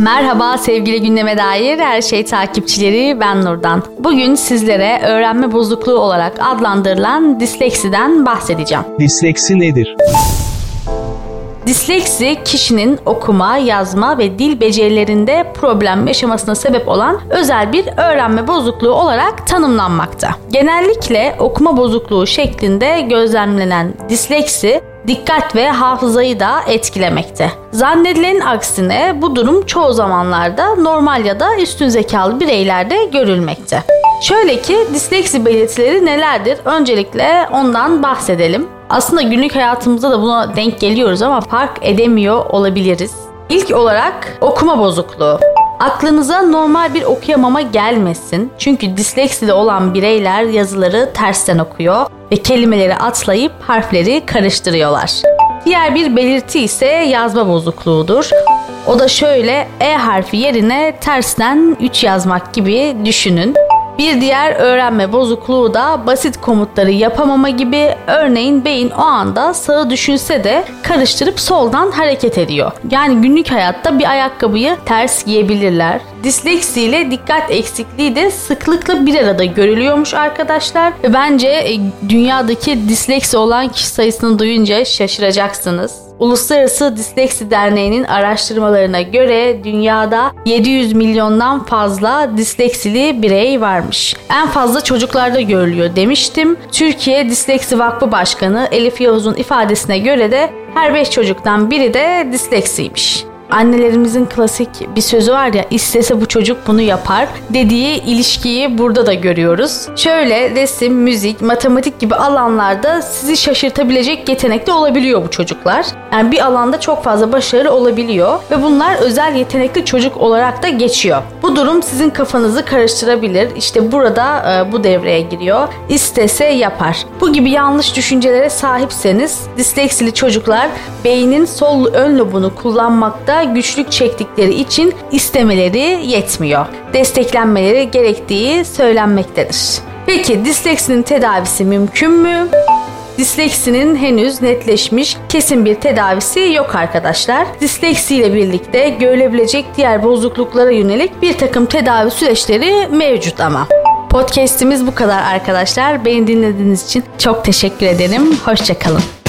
Merhaba sevgili gündeme dair her şey takipçileri ben Nurdan. Bugün sizlere öğrenme bozukluğu olarak adlandırılan disleksiden bahsedeceğim. Disleksi nedir? Disleksi kişinin okuma, yazma ve dil becerilerinde problem yaşamasına sebep olan özel bir öğrenme bozukluğu olarak tanımlanmakta. Genellikle okuma bozukluğu şeklinde gözlemlenen disleksi dikkat ve hafızayı da etkilemekte. Zannedilenin aksine bu durum çoğu zamanlarda normal ya da üstün zekalı bireylerde görülmekte. Şöyle ki disleksi belirtileri nelerdir? Öncelikle ondan bahsedelim. Aslında günlük hayatımızda da buna denk geliyoruz ama fark edemiyor olabiliriz. İlk olarak okuma bozukluğu. Aklınıza normal bir okuyamama gelmesin. Çünkü disleksili olan bireyler yazıları tersten okuyor ve kelimeleri atlayıp harfleri karıştırıyorlar. Diğer bir belirti ise yazma bozukluğudur. O da şöyle E harfi yerine tersten 3 yazmak gibi düşünün. Bir diğer öğrenme bozukluğu da basit komutları yapamama gibi örneğin beyin o anda sağı düşünse de karıştırıp soldan hareket ediyor. Yani günlük hayatta bir ayakkabıyı ters giyebilirler. Disleksi ile dikkat eksikliği de sıklıkla bir arada görülüyormuş arkadaşlar. Bence e, dünyadaki disleksi olan kişi sayısını duyunca şaşıracaksınız. Uluslararası Disleksi Derneği'nin araştırmalarına göre dünyada 700 milyondan fazla disleksili birey varmış. En fazla çocuklarda görülüyor demiştim. Türkiye Disleksi Vakfı Başkanı Elif Yavuz'un ifadesine göre de her 5 çocuktan biri de disleksiymiş annelerimizin klasik bir sözü var ya istese bu çocuk bunu yapar dediği ilişkiyi burada da görüyoruz. Şöyle resim, müzik, matematik gibi alanlarda sizi şaşırtabilecek yetenekli olabiliyor bu çocuklar. Yani bir alanda çok fazla başarılı olabiliyor ve bunlar özel yetenekli çocuk olarak da geçiyor. Bu durum sizin kafanızı karıştırabilir. İşte burada e, bu devreye giriyor. İstese yapar. Bu gibi yanlış düşüncelere sahipseniz disleksili çocuklar beynin sol ön lobunu kullanmakta güçlük çektikleri için istemeleri yetmiyor. Desteklenmeleri gerektiği söylenmektedir. Peki disleksinin tedavisi mümkün mü? Disleksinin henüz netleşmiş kesin bir tedavisi yok arkadaşlar. Disleksi ile birlikte görülebilecek diğer bozukluklara yönelik bir takım tedavi süreçleri mevcut ama. Podcast'imiz bu kadar arkadaşlar. Beni dinlediğiniz için çok teşekkür ederim. Hoşçakalın.